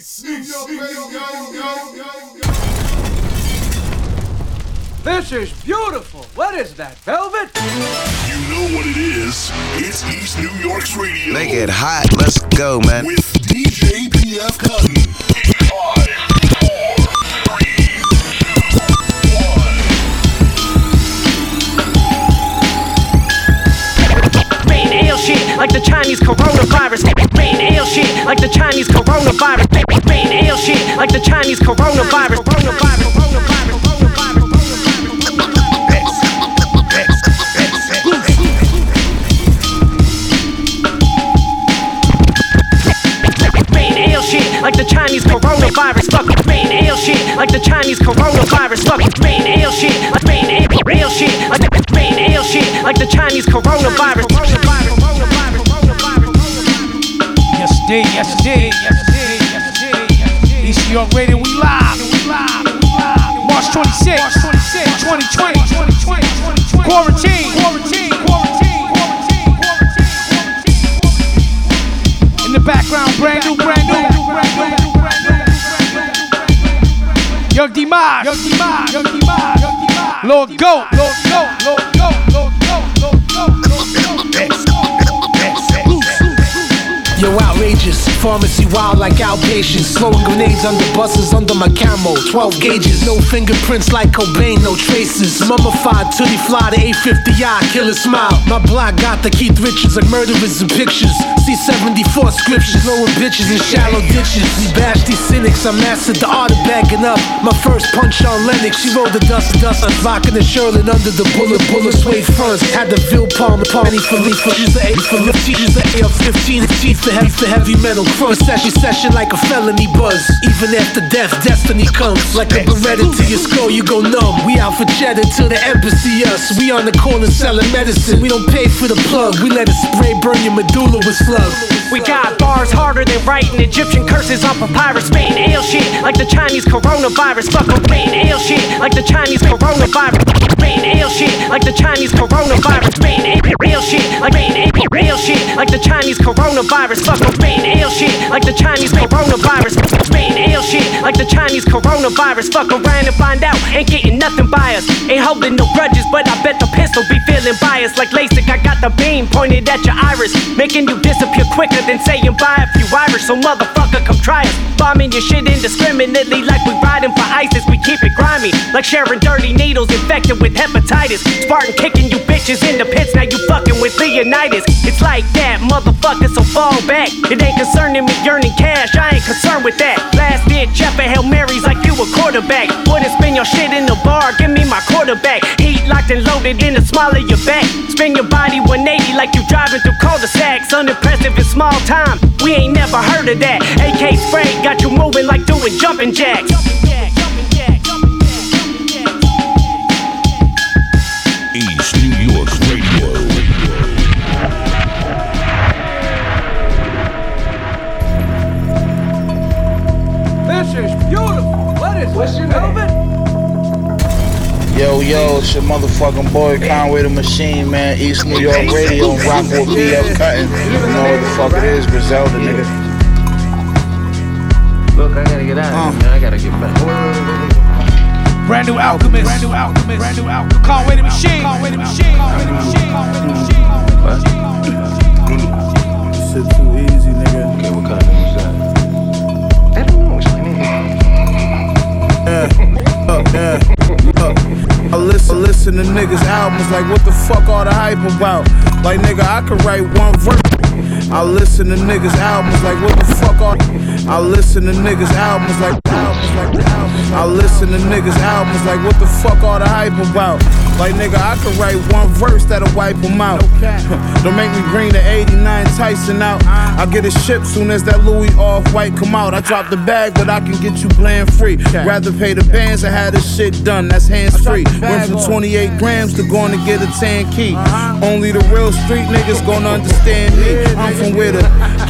This is beautiful. What is that, velvet? You know what it is. It's East New York's radio. Make it hot. Let's go, man. With DJ PF Cuttin. In five, like the Chinese coronavirus. Rain ill shit like the Chinese coronavirus. Rain ill shit like the Chinese coronavirus. Coronavirus. Coronavirus. Like the Chinese coronavirus. Fuck rain ill shit like the Chinese coronavirus. Fuck rain ill shit like rain ill shit like rain ill shit like the Chinese coronavirus. Yes, indeed, yes, indeed, yes, yes, indeed, yes, indeed. East York Radio, we live, we live, we live. March 26, 26, 2020, 2020, 2020. Quarantine, quarantine, quarantine, quarantine. In the background, brand new, brand new, brand new, brand. Yung Dmize, Yung Dmize, Yung Dmize. Lord Goat, Lord Goat, Lord Goat, Lord Yo, outrageous. Pharmacy wild like outpatients. Throwing grenades under buses under my camo. 12 gauges. No fingerprints like Cobain, no traces. Mummified tootie fly to 850i. Killer smile. My block got the Keith Richards like murderers in pictures. C74 scriptures. Throwing bitches in shallow ditches. We bash cynics. I mastered the art of bagging up. My first punch on Lennox. She rolled the dust dust. I'm rocking the Sherlin under the bullet. Bullet suede fronts. Had the Ville Palmer. Palmy for me. For she's the A. For me. She's the AR-15. Teeth the heavy, the heavy metal cross session, session like a felony buzz. Even after death, destiny comes like a beretta to your skull. You go numb. We out for cheddar till the embassy us. We on the corner selling medicine. We don't pay for the plug. We let it spray burn your medulla with slug. We got bars harder than writing Egyptian curses on papyrus. Rain ill shit like the Chinese coronavirus. Fuck a rain ill shit like the Chinese coronavirus. Rain ill shit like the Chinese coronavirus. Rain ill shit like ill shit like the Chinese coronavirus. Fuck a rain ill shit like the Chinese coronavirus. Rain ill shit like the Chinese coronavirus. Fuck around and find out. Ain't getting nothing by us. Ain't holding no grudges, but I bet the pistol be feeling biased. Like LASIK, I got the beam pointed at your iris. Making you disappear quicker than saying bye a few Irish. So motherfucker, come try us. Bombing your shit indiscriminately like we riding for ISIS. We keep it grimy. Like sharing dirty needles infected with hepatitis. Spartan kicking you bitches in the pits. Now you fucking with Leonidas. It's like that, motherfucker, so fall back. It ain't concerning me yearning cash. I ain't concerned with that. Last ditch effort, Hail Marys like you a quarterback. Wouldn't spin your shit in the bar. Give me my quarterback. Heat locked and loaded in the small of your back. Spin your body 180 like you driving through cul-de-sacs. Unimpressive in small time. We ain't never heard of that. AK spray got you moving like doing jumping jacks. East New York Radio. This is beautiful. What is this, velvet? Yo, yo, it's your motherfucking boy Conway the Machine, man. East New York Radio and Rockwood PF Cuttin. You know what the fuck it is, Griselda, nigga. Look, I gotta get out of here, man. I gotta get back. Brand new alchemist. Brand new alchemist. Brand new alchemist. Conway the machine. Conway the machine. Conway the machine. Conway the machine. What? Shit too easy, nigga. Okay, what kind of name is that? I don't know. It's my name. Yeah, uh, yeah. I listen, listen to niggas' albums like, what the fuck all the hype about? Like, nigga, I could write one verse. I listen to niggas' albums like, what the fuck all? I listen to niggas' albums like, albums like, albums. I listen to niggas' albums like, what the fuck all the hype about? Like nigga, I could write one verse that'll wipe them out. Don't make me bring the 89 Tyson out. I get a ship soon as that Louis off white come out. I drop the bag, but I can get you bland free. Rather pay the bands and have this shit done. That's hands free. Went from 28 grams to going to get a tan key. Only the real street niggas gonna understand me. I'm from where the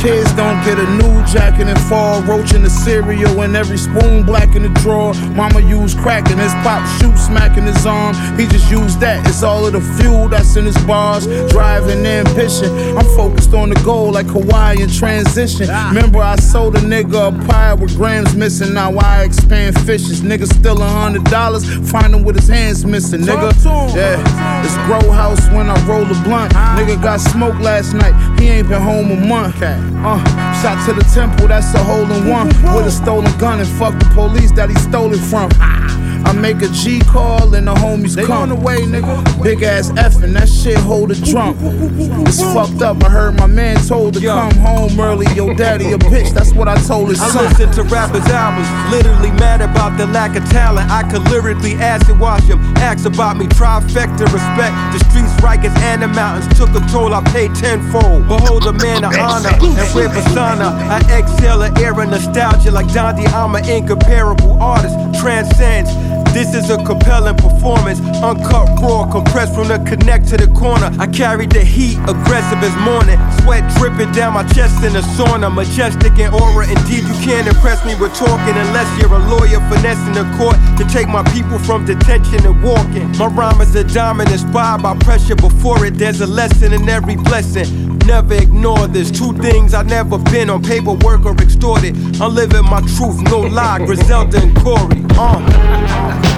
kids don't get a new jacket and fall roach in the cereal and every spoon black in the drawer. Mama used crack and his pop shoot smacking his arm. He just used use that. It's all of the fuel that's in his bars, driving ambition. I'm focused on the goal like Hawaiian transition. Remember, I sold a nigga a pie with grams missing. Now I expand fishes. Nigga still a hundred dollars, find him with his hands missing, nigga. Yeah, it's grow house when I roll a blunt. Nigga got smoked last night, he ain't been home a month. Uh, shot to the temple, that's a hole in one. With a stolen gun and fuck the police that he stole it from. Ah. I make a G call and the homies they come. On the way, nigga. Big ass F and that shit hold a drunk. It's fucked up. I heard my man told to Yo. come home early. Yo, daddy a bitch. That's what I told his son. I listen to rappers' albums, literally mad about the lack of talent. I could lyrically acid wash them. Acts about me, trifecta respect. The streets, Rikers, and the mountains took control. I paid tenfold. Behold a man of honor and rare persona. I exhale an era nostalgia like Don I'm an incomparable artist. Transcends this is a compelling performance, uncut raw, compressed from the connect to the corner. I carried the heat, aggressive as morning. Sweat dripping down my chest in a sauna, majestic in aura. Indeed, you can't impress me with talking unless you're a lawyer finessing the court to take my people from detention and walking. My rhyme is a diamond inspired by pressure before it. There's a lesson in every blessing. Never ignore this. Two things I never been on paperwork or extorted. I'm living my truth, no lie. Griselda and Corey. Uh.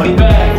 money back.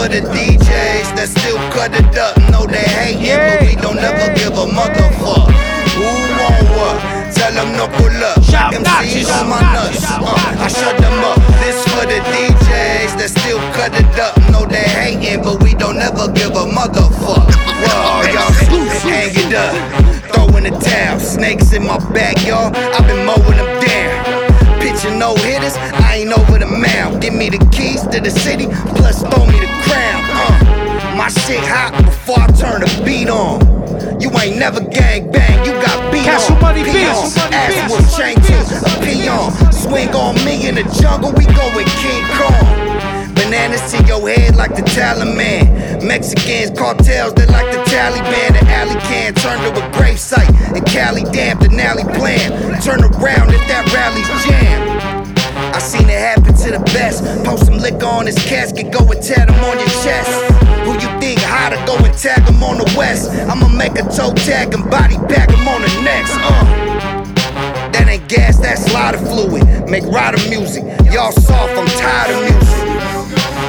for the DJs that still cut it up. No, they hating, yeah. but we don't yeah. never give a motherfucker. Who want what? Tell them no pull up. Shout MCs on my nuts. Uh, I shut them up. This for the DJs that still cut it up. No, they hating, but we don't ever give a motherfucker. Whoa, y'all hang it up. Throwing the towel. Snakes in my back, y'all. I've been mowing them down pitching no hitters. I ain't over the mound. Give me the keys to the city, plus throw me the crown. Uh, my shit hot before I turn the beat on. You ain't never gang bang, you got beat Cash on. Money peons, ass will change to a peon. Swing on me in the jungle, we goin' King Kong. Bananas to your head like the Taliban. Mexicans, cartels, they like the Taliban. The alley can turn to a grave site. And Cali damn, Denali plan. Turn around if that rally's jammed. I seen it happen to the best. Post some liquor on his casket, go and tat him on your chest. Who you think how to go and tag him on the west? I'ma make a toe tag and body bag him on the next. Uh. That ain't gas, that's lighter fluid. Make rider music. Y'all soft, I'm tired of music.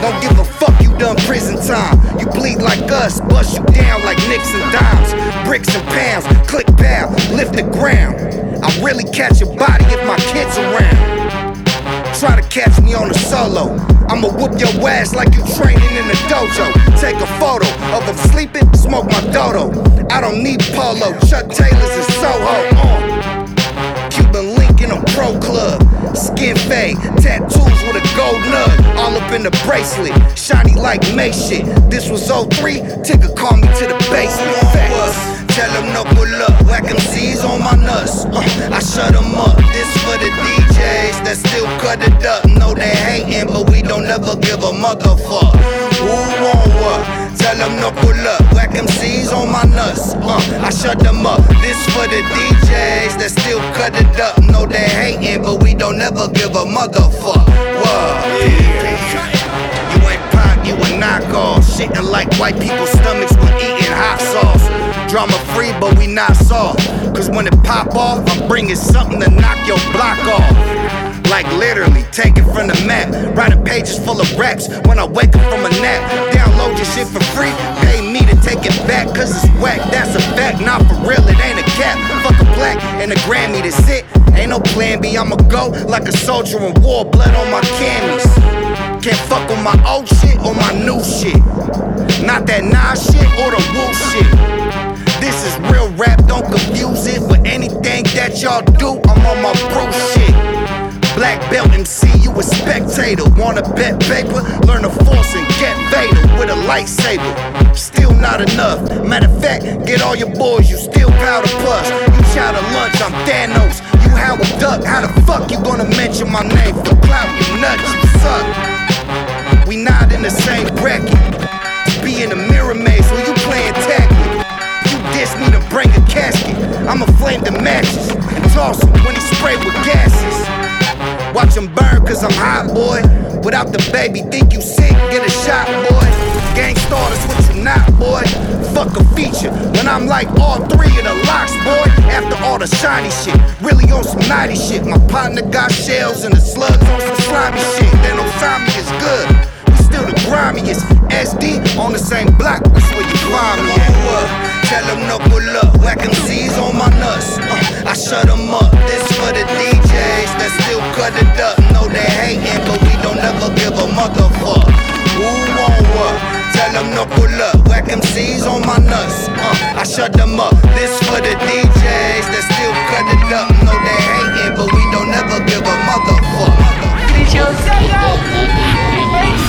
Don't give a fuck, you done prison time. You bleed like us, bust you down like nicks and dimes. Bricks and pounds, click pound, lift the ground. I really catch your body if my kids around. Try to catch me on a solo. I'ma whoop your ass like you training in a dojo. Take a photo of them sleeping, smoke my dodo. I don't need polo, Chuck Taylor's in Soho. Uh. Cuban a pro club. Skin fade, tattoos with a gold nug. All up in the bracelet, shiny like May shit. This was 03, Tigger called me to the basement. Facts tell them to pull up. Whacking Z's on my nuts. Uh, I shut them up. This for the DJs that still cut it up. No, they hating, but we don't ever give a motherfucker. Who want what? Tell them to pull up. Whack Z's on my nuts. Uh, I shut them up. This for the DJs that still cut it up. No, they hating, but we don't ever give a motherfucker. Whoa. Yeah you a knockoff. Shitting like white people's stomachs when eating hot sauce. Drama free, but we not soft. Cause when it pop off, I'm bringing something to knock your block off. Like literally, take it from the map. Writing pages full of raps when I wake up from a nap. Download your shit for free, pay me to take it back. Cause it's whack, that's a fact. Not for real, it ain't a cap. Fuck a black and a Grammy, to sit. Ain't no plan B, I'ma go like a soldier in war, blood on my camis. Can't fuck with my old shit or my new shit. Not that nah shit or the woo shit. This is real rap, don't confuse it with anything that y'all do. I'm on my bro shit. Black belt MC, you a spectator. Wanna bet paper? Learn the force and get Vader with a lightsaber. Still not enough. Matter of fact, get all your boys, you still powder plus. You shout at lunch, I'm Thanos. You Howard Duck. How the fuck you gonna mention my name for clout? You nuts, you suck. We not in the same bracket. Be in the mirror maze when you playing tag. You diss me to bring a casket. I'ma flame the matches and toss him when he spray with gases. Watch him burn cause I'm hot, boy. Without the baby, think you sick, get a shot, boy. Gang starters, what you not, boy? Fuck a feature when I'm like all three of the locks, boy. After all the shiny shit, really on some naughty shit. My partner got shells and the slugs on some slimy shit. Then Osami is good. Still the grimiest. SD on the same block, that's where you find me at. What? Tell them no pull up, whack MCs on my nuts. Uh, I shut them up. This for the DJs that still cut it up. Know they hating, but we don't ever give a motherfuck. Who want what? Tell them no pull up, whack MCs on my nuts. Uh, I shut them up. This for the DJs that still cut it up. Know they hating, but we don't ever give a motherfuck. Yo, this dope like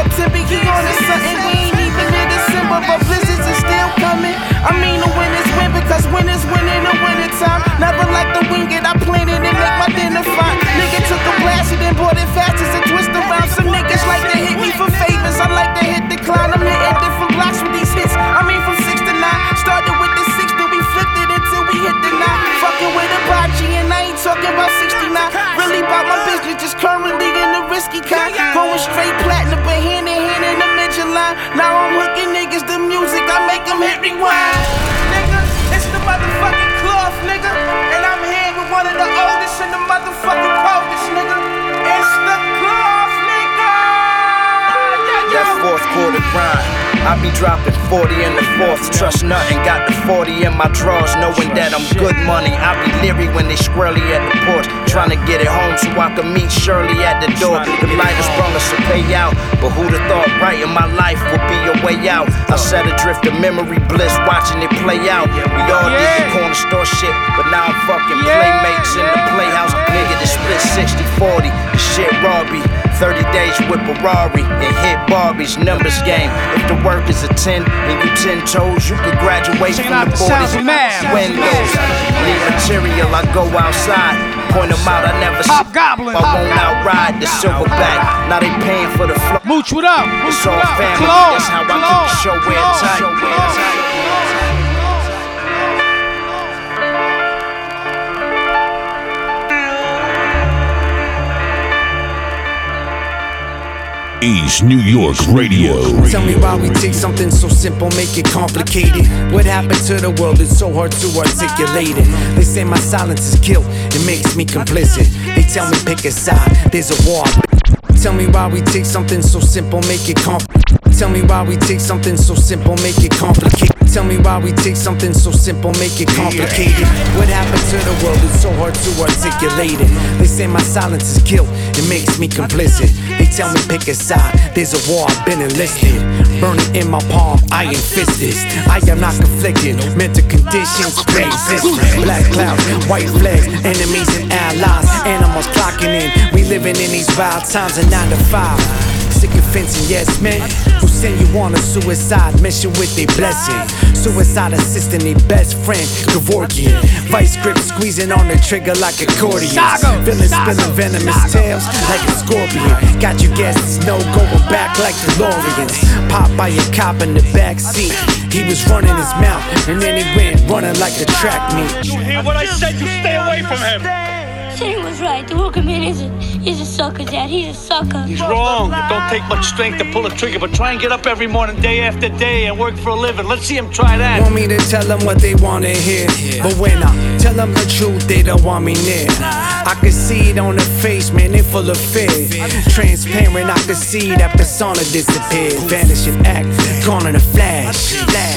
September. He on to something. We ain't even in December, but blizzards are still coming. I mean, the winners win because winners win in the winter time. Never like the wing it. I plan it and make my dinner fine. Nigga took a blast and then bought it fast as a twist around. Some niggas like to hit me for favors. I like to hit decline. I'm hitting different talking about 69. Really about my business, just currently in the risky kind. Going straight platinum, but hand in hand in the mention line. Now I'm hooking niggas the music, I make them hit rewind. 40 in my drawers, knowing that I'm good money. I be leery when they squirrely at the porch. Trying to get it home so I can meet Shirley at the door. The lighters brung us a payout. But who'd have thought writing my life would be a way out? I set adrift of memory bliss, watching it play out. We all did the corner store shit, but now I'm fucking playmates in the playhouse. Nigga, the split 60 40. The shit Robbie. 30 days with Ferrari and hit Barbie's numbers game. If the work is a 10 and you 10 toes, you could graduate Checking from the the sounds 40s of man. windows. Need material, I go outside. Point them out, I never Hobgoblin. I won't outride the silverback. Now they paying for the flow. Mooch, what up? It's all family. Claude, That's how I keep the show airtight. East New York Radio. Tell me why we take something so simple, make it complicated. What happened to the world? It's so hard to articulate it. They say my silence is guilt, it makes me complicit. They tell me pick a side, there's a war. Tell me why we take something so simple, make it comp. Tell me why we take something so simple, make it complicated. Tell me why we take something so simple, make it complicated. What happened to the world? It's so hard to articulate it. They say my silence is guilt, it makes me complicit. They tell me pick a side, there's a war, I've been enlisted. Burning in my palm, I iron fisted. I am not conflicted, mental conditions pre-exist. Black clouds, white flags, enemies and allies. Animals clocking in, we living in these wild times, a nine to five. sycophants and yes men who send you on a suicide mission with a blessing. Suicide assistant, a best friend, Kevorkian. Vice grip squeezing on the trigger like a accordion. Villain spilling venomous tails like a scorpion. Got you guests no going back like the DeLoreans. Popped by a cop in the back seat. He was running his mouth and then he went running like a track meet. You hear what I said? You stay away from him. Said he was right. The Walker man is a, he's a sucker, Dad. He's a sucker. He's wrong. It don't take much strength to pull a trigger, but try and get up every morning, day after day, and work for a living. Let's see him try that. Want me to tell them what they wanna hear. But when I tell them the truth, they don't want me near. I can see it on their face, man, they full of fear. Transparent, I can see that persona disappear. Vanishing act, gone in a flash.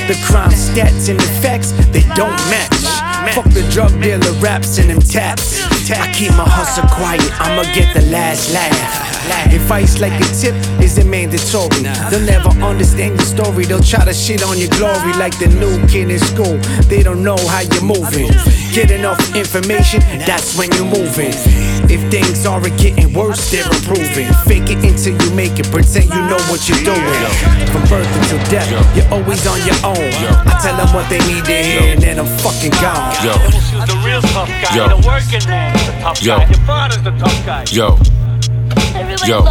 The crime stats and effects, they don't match. Fuck the drug dealer raps and them taps. I keep my hustle quiet, I'ma get the last laugh. Advice like a tip isn't mandatory. They'll never understand your story. They'll try to shit on your glory like the new kid in school. They don't know how you're moving. Get enough information, that's when you're moving. If things aren't getting worse, they're improving. Fake it until you make it, pretend you know what you're doing. From birth until death, you're always on your own. I tell them what they need to hear, and then I'm fucking gone. Yo. The real tough guy, Yo. the working man, is the tough Yo. guy. Your father's the tough guy. Yo, yo,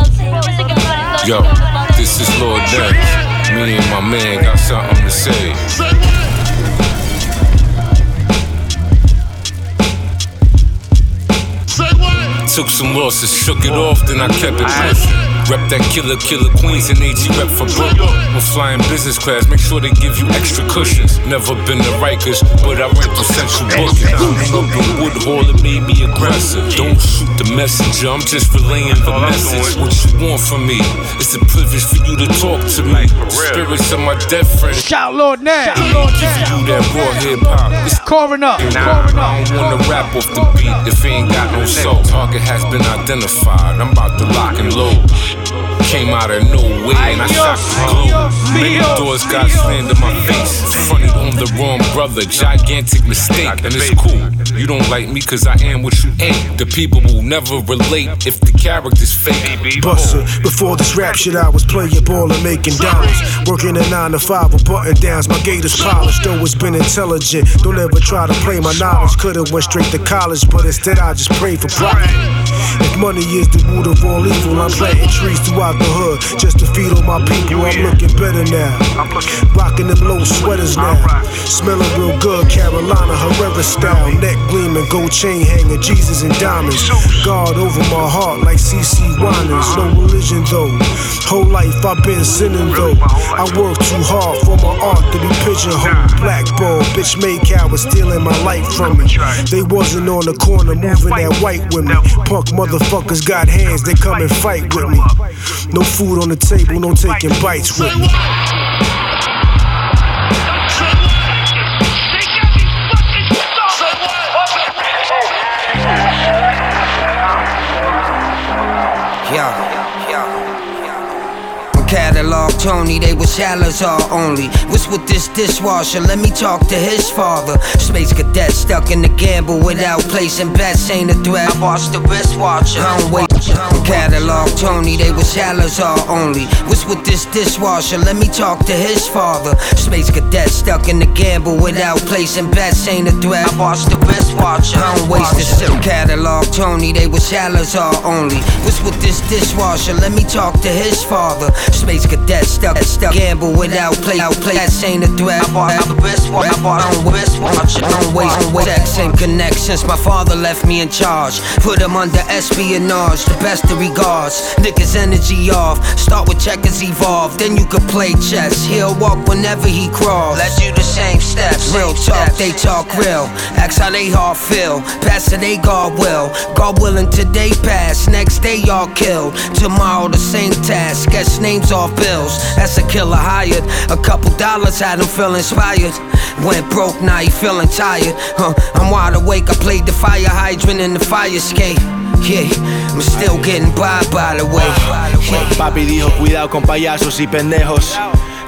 yo, this is Lord Nez. Me and my man got something to say. Took some losses, shook it off, then I kept it pushing. Rep that killer, killer Queens and AG rep for Brooklyn. When flying business class, make sure they give you extra cushions. Never been to Rikers, but I went to Central Booking. Up in Woodhull, it made me aggressive. Don't shoot the messenger, I'm just relaying the message. What you want from me? It's a privilege for you to talk to me. Spirits of my dead friends. Shout Lord Nez. Giving you that raw hip hop. It's Corin up. Nah, I don't wanna rap off the beat if it ain't got no soul. Target has been identified. I'm about to lock and load. Came out of nowhere and I shot the. Many doors got slammed in my face. Fronted on the wrong brother. Gigantic mistake. And it's cool. You don't like me cause I am what you ain't. The people will never relate if the character's fake. Buster, before this rap shit, I was playing ball and making dollars. Working a 9 to 5 with button downs, my gators polished. Always been intelligent, don't ever try to play my knowledge. Could've went straight to college, but instead I just prayed for profit. If money is the root of all evil, I'm planting trees throughout the hood just to feed all my people. I'm looking better now. Rocking them low sweaters now. Smelling real good, Carolina Herrera style. Neck gleaming, gold chain hanger, Jesus and diamonds. God over my heart like CeCe Winans. No religion though. Whole life I've been sinning though. I work too hard for my art to be pigeonholed. Blackball, bitch made cowards stealing my life from me. They wasn't on the corner moving that white me. Punk motherfuckers got hands, they come and fight with me. No food on the table, no taking bites with me. Yeah. Catalog Tony, they was Salazar only. What's with this dishwasher? Let me talk to his father. Space cadet stuck in the gamble without placing bets ain't a threat. I watched the wristwatcher. I don't wait. Catalog Tony, they was Salazar only. What's with this dishwasher? Let me talk to his father. Space cadet stuck in the gamble without placing bets ain't a threat. I watched the wristwatcher. I don't waste the silk. Catalog Tony, they was Salazar only. What's with this dishwasher? Let me talk to his father. Space cadet stuck, stuck, gamble without play, out play. That ain't a threat. I bought the best one. I bought on best one. I don't waste, don't waste. Sex and connections. My father left me in charge. Put him under espionage. The best of regards. Niggas energy off. Start with checkers evolve. Then you could play chess. He'll walk whenever he crawls. Let's do the same steps. Real talk, they talk real. Ask how they all feel. Pass it, they God will. God willing today pass. Next day y'all killed. Tomorrow the same task. Guess names off bills. That's a killer hired. A couple dollars had him feel inspired. Went broke, now he feeling tired. Huh, I'm wide awake. I played the fire hydrant in the fire escape. Yeah, I'm still getting by, by the way. Yeah. Papi dijo cuidado con payasos y pendejos.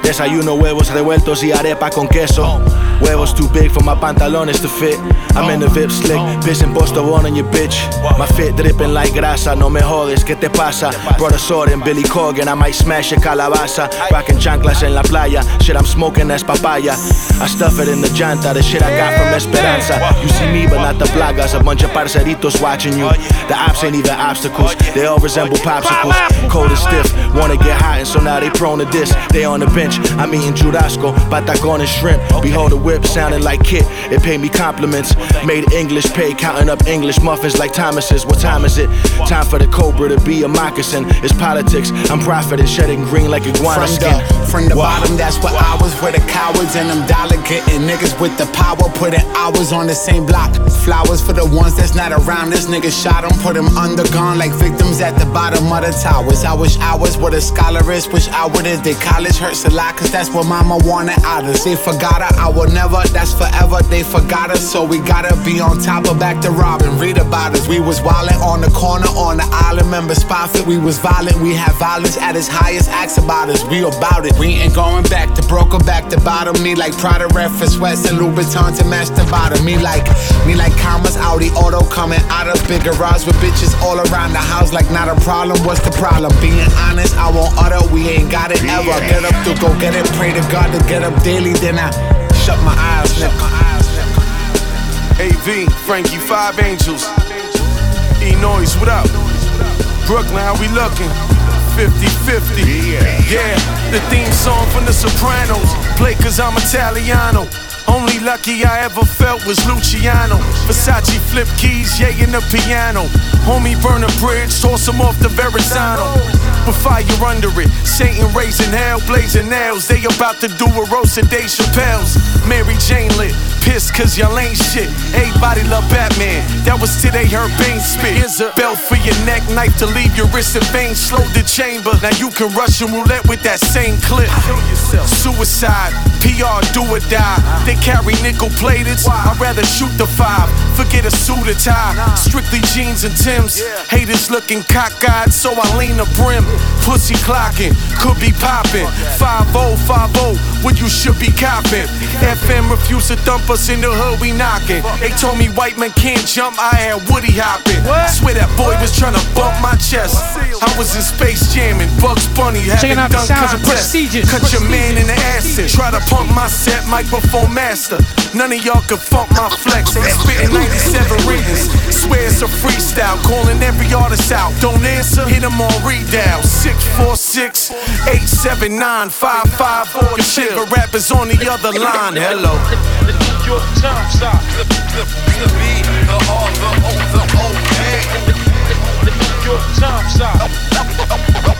Desayuno huevos revueltos y arepa con queso. Huevos too big for my pantalones to fit. I'm in the VIP slick, pissing Busta one on your bitch. My fit dripping like grasa, no me jodes, ¿qué te pasa? Brought a sword in Billy Corgan, I might smash a calabaza. Rocking chanclas en la playa, shit I'm smoking that's papaya. I stuff it in the janta, the shit I got from Esperanza. You see me, but not the plagas, a bunch of parceritos watching you. The ops ain't even obstacles, they all resemble popsicles. Cold and stiff, wanna get hot, and so now they prone to this. They on the bench, I'm eating churrasco, patacon and shrimp. Behold the whip, sounding like Kit, it paid me compliments. Made English pay, counting up English muffins like Thomas's. What time is it? Time for the cobra to be a moccasin. It's politics, I'm profiting, shedding green like iguana From skin. the, from the bottom, that's where I was, where the cowards and them dollar getting niggas with the power, putting hours on the same block. Flowers for the ones that's not around. This nigga shot them, put them undergone like victims at the bottom of the towers. I wish I was where the scholar is, wish I would've did college. Hurts a lot, cause that's what mama wanted out us. They forgot her, I will never, that's forever. They forgot us, so we gotta be on top of back to robbing. Read about us, we was wildin' on the corner, on the island. Remember Spofford, we was violent, we had violence at its highest. Acts about us, we about it. We ain't going back to broker, back to bottom. Me like Prada, ref for sweats and Louboutins to match the bottom. Me like, me like commas, Audi auto coming out of big garage with bitches all around the house like not a problem. What's the problem? Being honest, I won't utter, we ain't got it ever. Get up to go get it, pray to God to get up daily, then I shut my eyes, nigga. AV, Frankie, Five Angels. E Noise, what up? Brooklyn, how we looking? 50 50. Yeah. the theme song from The Sopranos. Play cause I'm Italiano. Only lucky I ever felt was Luciano. Versace flip keys, yay in the piano. Homie burn a bridge, toss him off the Verrazano. With fire under it, Satan raising hell, blazing nails. They about to do a roast of Dave Chappelle's. Mary Jane lit, pissed cause y'all ain't shit. Everybody love Batman, that was today her Bane spit. Here's a belt for your neck, knife to leave your wrist in vein. Slow the chamber, now you can rush and roulette with that same clip. Ah, Suicide, PR do or die. Ah. They carry nickel plated, I'd rather shoot the five. Forget a suit or tie, strictly jeans and Tims. Haters looking cockeyed, so I lean the brim. Pussy clocking, could be popping. 5050, what you should be copping. FM refuse to thump us in the hood, we knocking. They told me white men can't jump, I had Woody hopping. Swear that boy was trying to bump my chest. I was in space jamming, Bugs Bunny having dunk contest. Cut your man in the acid. Try to pump my set, microphone master. None of y'all could funk my flex. Spitting 97 readings. Swear it's a freestyle. Calling every artist out. Don't answer, hit them on redial. 646 879 554. Your shit, but rappers on the other line. Hello. Your. The, the, the the the the.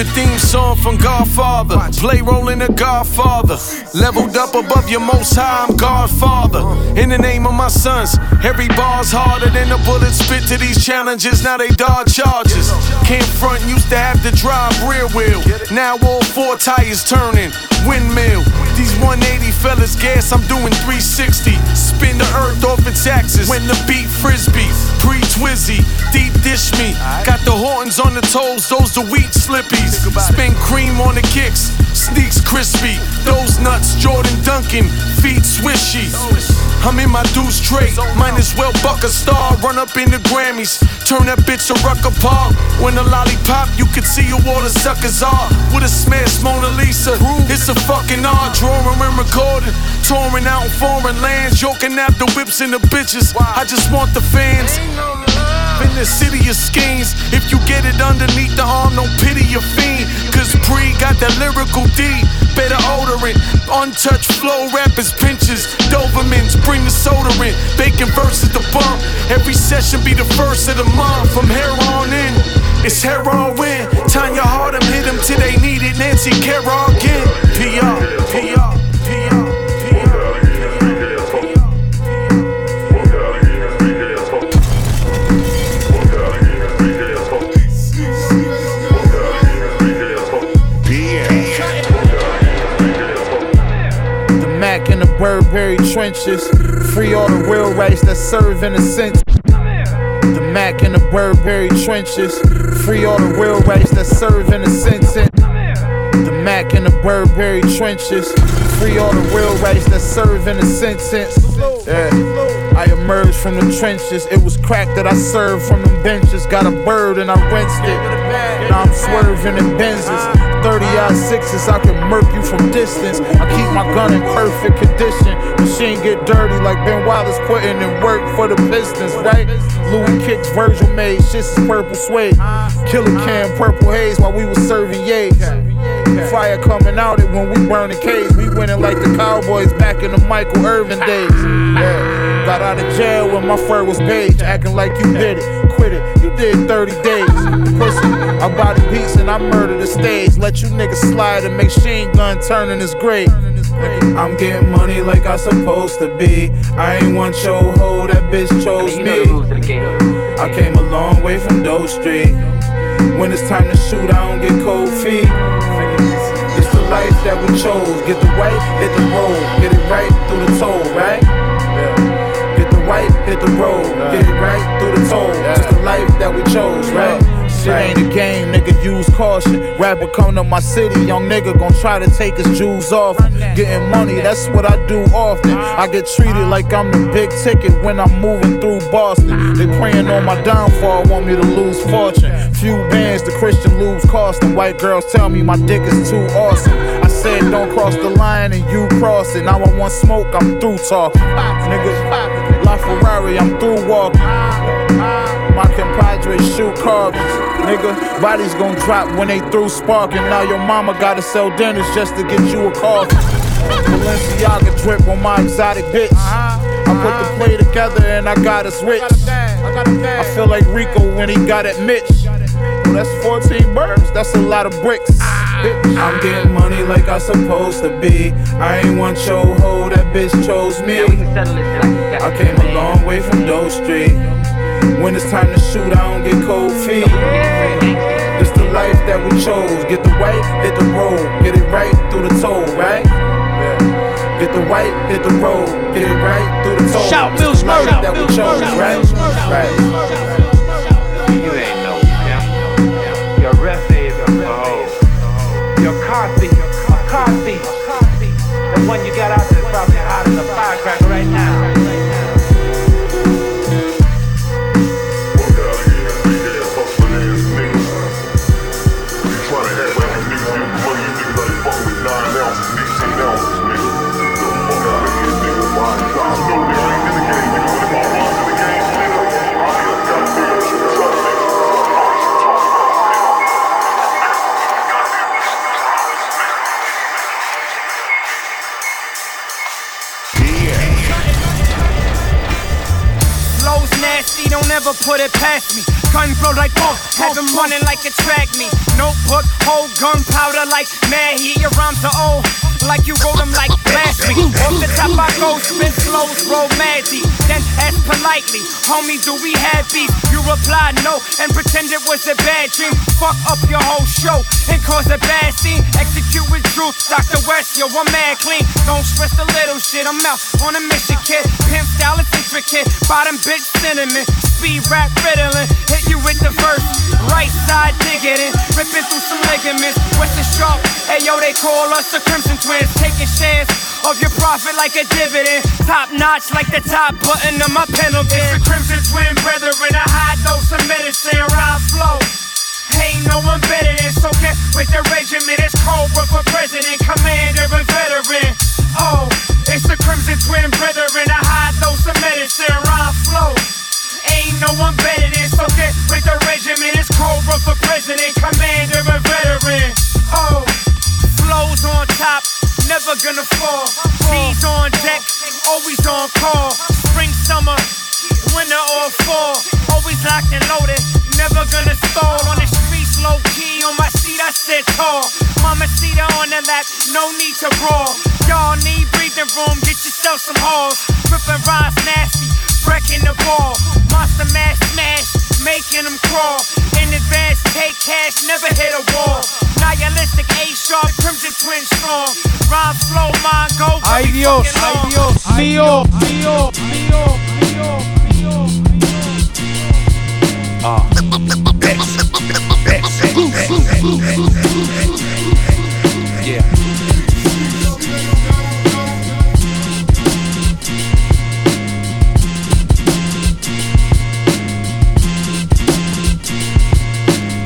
The theme song from Godfather. Play rolling a Godfather. Leveled up above your most high, I'm Godfather. In the name of my sons, every bar's harder than a bullet spit to these challenges. Now they dodge charges. Can't front, used to have to drive rear wheel. Now all four tires turning. Windmill. These 180 fellas gas, I'm doing 360. Spin the earth off its axis. When the beat frisbee, pre twizzy, deep dish me. Got the horns on the toes, those the wheat slippies. Spin cream on the kicks, sneaks crispy. Those nuts, Jordan Duncan, feet swishy. I'm in my deuce tray, might as well buck a star. Run up in the Grammys, turn that bitch a rucker. When the lollipop, you can see who all the suckers are. With a smash Mona Lisa, it's a fucking art. Drawing and recording, touring out in foreign lands, yoking after whips and the bitches. I just want the fans. In the city of schemes, if you get it underneath the arm, don't pity your fiend. Cause Pre got that lyrical D, better odorant. Untouched flow rappers, pinches, Dobermans, bring the soda in. Bacon versus the bump. Every session be the first of the month. From here on in, it's heroin. Tonya Harding hit them till they need it. Nancy Kerrigan, PR, PR, PR. The Burberry trenches. Free all the real rights that serve in a sense. The Mac in the Burberry trenches. Free all the real rights that serve in a sentence. The Mac in the Burberry trenches. Free all the real rights that serve in a sentence. Yeah. I emerged from the trenches. It was crack that I served from them benches. Got a bird and I rinsed it. Now I'm swerving in Benzes. 30 odd sixes, I can murk you from distance. I keep my gun in perfect condition. Machine get dirty like Ben Wallace putting in work for the business, right? Louis kicks, Virgil made, shit's purple suede. Killer can, purple haze while we was serving yays. Fire coming out it when we burn the cage. We winning like the Cowboys back in the Michael Irvin days. Yeah. Got out of jail when my fur was beige, acting like you did it. Quit it, did 30 days. Pussy, I body beats and I murder the stage. Let you niggas slide and make machine gun turn in his grave. I'm getting money like I supposed to be. I ain't want your hoe, that bitch chose me. I came a long way from Doe Street. When it's time to shoot, I don't get cold feet. It's the life that we chose. Get the white, hit the road. Get it right through the toll, right? Hit the road. Get it right through the toll. Just the life that we chose, right? Shit ain't a game, nigga, use caution. Rapper come to my city, young nigga gon' try to take his jewels off. Getting money, that's what I do often. I get treated like I'm the big ticket when I'm moving through Boston. They praying on my downfall, want me to lose fortune. Few bands, the Christian lose costing. White girls tell me my dick is too awesome. I said don't cross the line and you cross it. Now I want smoke, I'm through talking. Nigga, Ferrari, I'm through walking. My compadre shoot carbons. Nigga, bodies gon' drop when they through sparking. Now your mama gotta sell dinners just to get you a coffin. Balenciaga drip on my exotic bitch. I put the play together and I got a switch. I feel like Rico when he got at Mitch. Well, that's 14 birds, that's a lot of bricks. I'm getting money like I supposed to be. I ain't one show hoe, that bitch chose me. I came a long way from Doe Street. When it's time to shoot, I don't get cold feet. It's the life that we chose. Get the white, hit the road. Get it right through the toll, right? Get the white, hit the road. Get it right through the toll. Shout It's Mills the life Murder. that we chose, right? Right. Like a track me. Notebook, whole gunpowder like mad heat. Your rhymes are old, like you wrote them like last week. Off the top I go, spin flows, roll mad. Then ask politely, homie, do we have beef? You reply no, and pretend it was a bad dream. Fuck up your whole show and cause a bad scene. Execute with truth, Dr. West, yo, I'm mad clean. Don't stress the little shit, I'm out on a mission, kid. Pimp style is intricate, bottom bitch cinnamon. Speed rap riddling, hit you with the first Right side digging, ripping through some ligaments. Western sharp, hey yo, they call us the Crimson Twins. Taking shares of your profit like a dividend. Top notch like the top button of my pedal It's the Crimson Twin brethren, a high dose of medicine, rhyme flow. Ain't no one better than so get with the regiment. It's Cobra for president, commander, and veteran. Oh, it's the Crimson Twin brethren, a high dose of medicine, rhyme flow. Ain't no one better than get with the regiment. It's Cobra for president, commander, and veteran. Oh, flows on top, never gonna fall. G's on deck, always on call. Spring, summer, winter or fall. Always locked and loaded, never gonna stall. On the streets, low key, on my seat, I sit tall. Mama Cedar on the lap, no need to brawl. Y'all need breathing room, get yourself some halls. Ripping rhymes nasty, wrecking the ball. Monster mash smash, making them crawl. In advance, take cash, never hit a wall. Nihilistic, A sharp, crimson twin strong. Rhyme flow, mind go. Ay Dios, ay. Dios, mío, mío, mío, mío, mío. Uh. Yeah.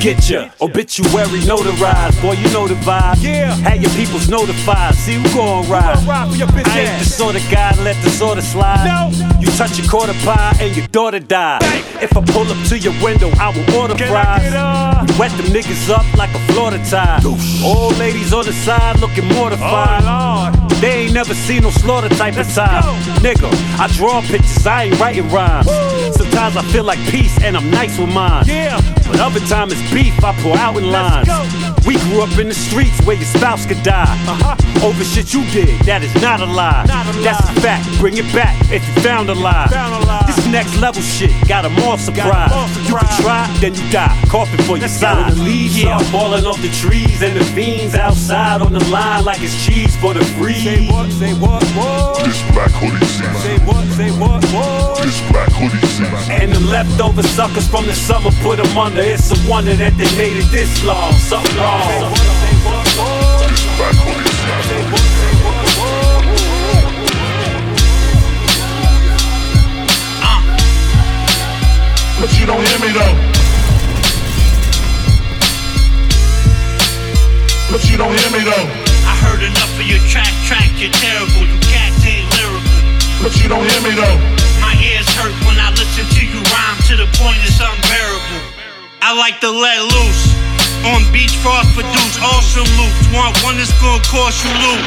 Get ya obituary notarized, boy, you know the vibe. Yeah. Have your peoples notified, see who gon' ride. ride for your bitch I ain't the sort of guy to let the sort of slide. No. You touch a quarter pie and your daughter die. If I pull up to your window, I will order Can fries. We wet them niggas up like a Florida tie. Old ladies on the side looking mortified. Oh, They ain't never seen no slaughter type of time. Nigga, I draw pictures, I ain't writing rhymes. Sometimes I feel like peace and I'm nice with mine. Yeah. But other time it's beef, I pour out in lines. We grew up in the streets where your spouse could die. Uh-huh. Over shit you did, that is not a lie. Not a That's lie. a fact, bring it back if you found a lie. Found a lie. This next level shit, got 'em all surprised. all You can try, then you die, coughing for your Let's go. side. The leaves Yeah. are falling off the trees and the fiends outside on the line like it's cheese for the free. Say what? Say what? What? This black hoodie season. Say what? Say what? What? This black hoodie season. And the leftover suckers from the summer put put 'em under. It's a wonder that they made it this long. Something wrong. This black hoodie uh. season. But you don't hear me though. But you don't hear me though. I heard enough of your track, track, you're terrible. You cats ain't lyrical. But you don't hear me though. Hurt when I listen to you rhyme to the point it's unbearable. I like to let loose. On beach frost produce awesome loops. Want one that's gonna cost you loot.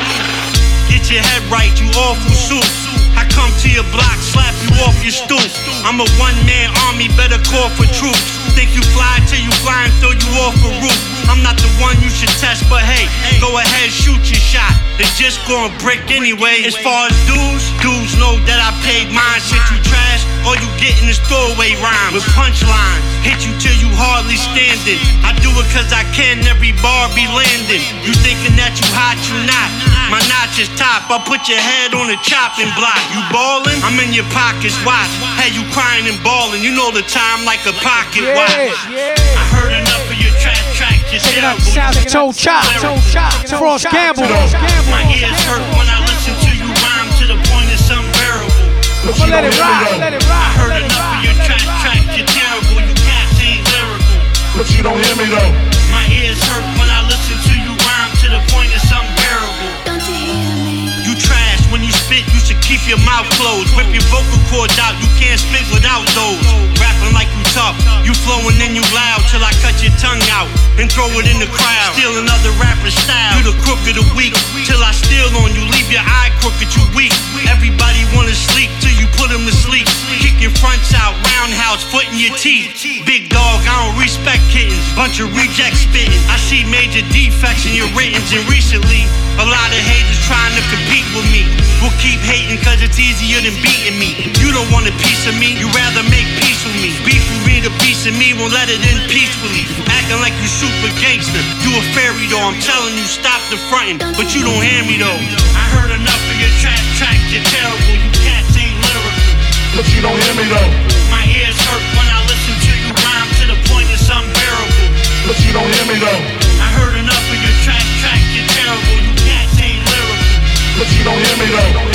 Get your head right, you awful suit. I come to your block, slap you off your stoop. I'm a one-man army, better call for troops. Think you fly till you fly and throw you off a roof. I'm not the one you should test, but hey, go ahead, shoot your shot. They're just gonna brick anyway. As far as dudes, dudes know that I paid mine. Shit you trash, all you getting is throwaway rhymes with punchlines. Hit you till you hardly standing. I do it cause I can, every bar be landing. You thinking that you hot, you not. My notch is top, I'll put your head on the chopping block. You ballin'? I'm in your pockets, watch. Hey, you crying and ballin', you know the time like a pocket watch. I heard enough of your track, track, you're Checking out terrible. the sounds of Tone Chop, Tone Chop, Frost Gamble. My ears hurt when I unbearable. I'ma let it ride, let it ride. I heard enough of your track, track, you're terrible. You cats ain't lyrical. But you don't hear me though. My ears hurt when I listen to you rhyme to the point it's unbearable. You hear me? You trash when you spit, you should keep your mouth closed. Whip your vocal cords out, you can't spit without those. Rapping like you tough, you flowing and you loud till I cut your tongue out and throw it in the crowd. Steal another rapper's style. You the crook of the week till I steal on you, leave your eye crooked, you weak. Everybody wanna sleep till you put them to sleep. Kick your fronts out, roundhouse, foot in your teeth. Big dog, I don't respect kittens. Bunch of rejects spitting. I see major defects in your ratings, and recently, a lot of haters trying to compete with me. We'll keep hating cause it's easier than beating me. You don't want a piece of me, you rather make peace with me. Beef with me, the piece of me won't let it in peacefully. Acting like you super gangster. You a fairy though, I'm telling you, stop the frontin'. But you don't hear me though. I heard enough of your track, track, you're terrible. You cats ain't lyrical. But you don't hear me though. My ears hurt when I listen to you rhyme to the point it's unbearable. But you don't hear me though. I heard enough of your track, track, you're terrible. You cats ain't lyrical. But you don't hear me though.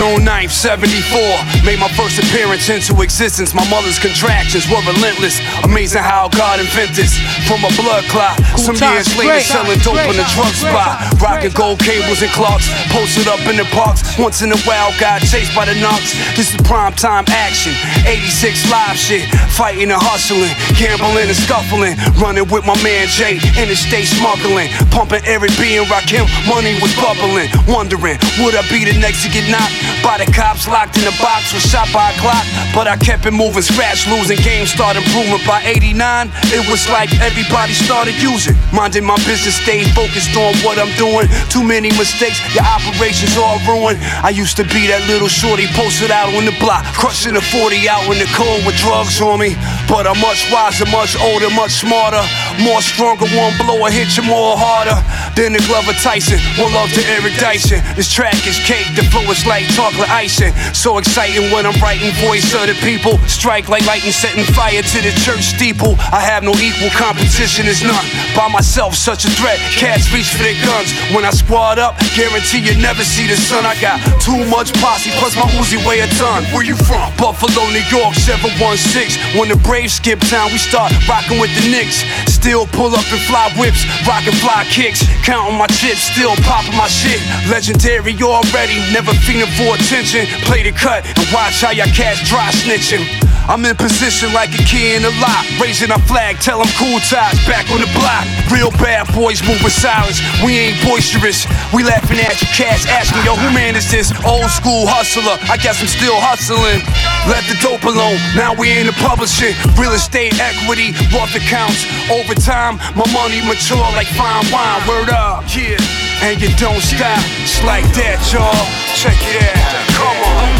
June 9th, 74. Made my first appearance into existence. My mother's contractions were relentless. Amazing how God invented this. From a blood clot. Some years later, selling dope in a drug spot. Rocking gold cables and clocks. Posted up in the parks. Once in a while, got chased by the knocks. This is prime time action. 86 live shit. Fighting and hustling. Gambling and scuffling. Running with my man Jay. Interstate smuggling. Pumping Eric B and Rakim. Money was bubbling. Wondering, would I be the next to get knocked? By the cops, locked in a box, was shot by a Glock. But I kept it moving, scratch losing, games started improving. By 89, it was like everybody started using. Minding my business, stayed focused on what I'm doing. Too many mistakes, your operations all ruined. I used to be that little shorty posted out on the block, crushing a 40 out in the cold with drugs on me. But I'm much wiser, much older, much smarter. More stronger, one blow will hit you more harder than the Glover Tyson. One love to Eric Dyson. This track is cake, the flow is like chocolate icing. So exciting when I'm writing voice of the people. Strike like lightning, setting fire to the church steeple. I have no equal competition, is none. By myself, such a threat. Cats reach for their guns. When I squad up, guarantee you never see the sun. I got too much posse, plus my Uzi weigh a ton. Where you from? Buffalo, New York, 716. When the Braves skip town, we start rocking with the Knicks. Still pull up and fly whips, rockin' fly kicks. Counting my chips, still popping my shit. Legendary already, never feeling for attention. Play the cut and watch how y'all cats dry snitching. I'm in position like a key in a lot. Raising our flag, tell them cool ties back on the block. Real bad boys moving silence. We ain't boisterous. We laughing at you cats, asking, yo, who man is this? Old school hustler. I guess I'm still hustling. Let the dope alone. Now we in the publishing. Real estate equity, rough accounts. Over time, my money mature like fine wine. Word up, yeah. And you don't stop. It's like that, y'all. Check it out. Come on.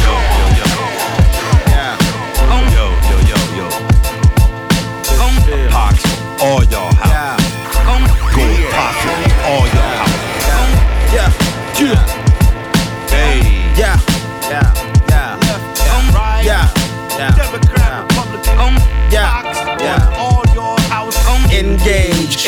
All y'all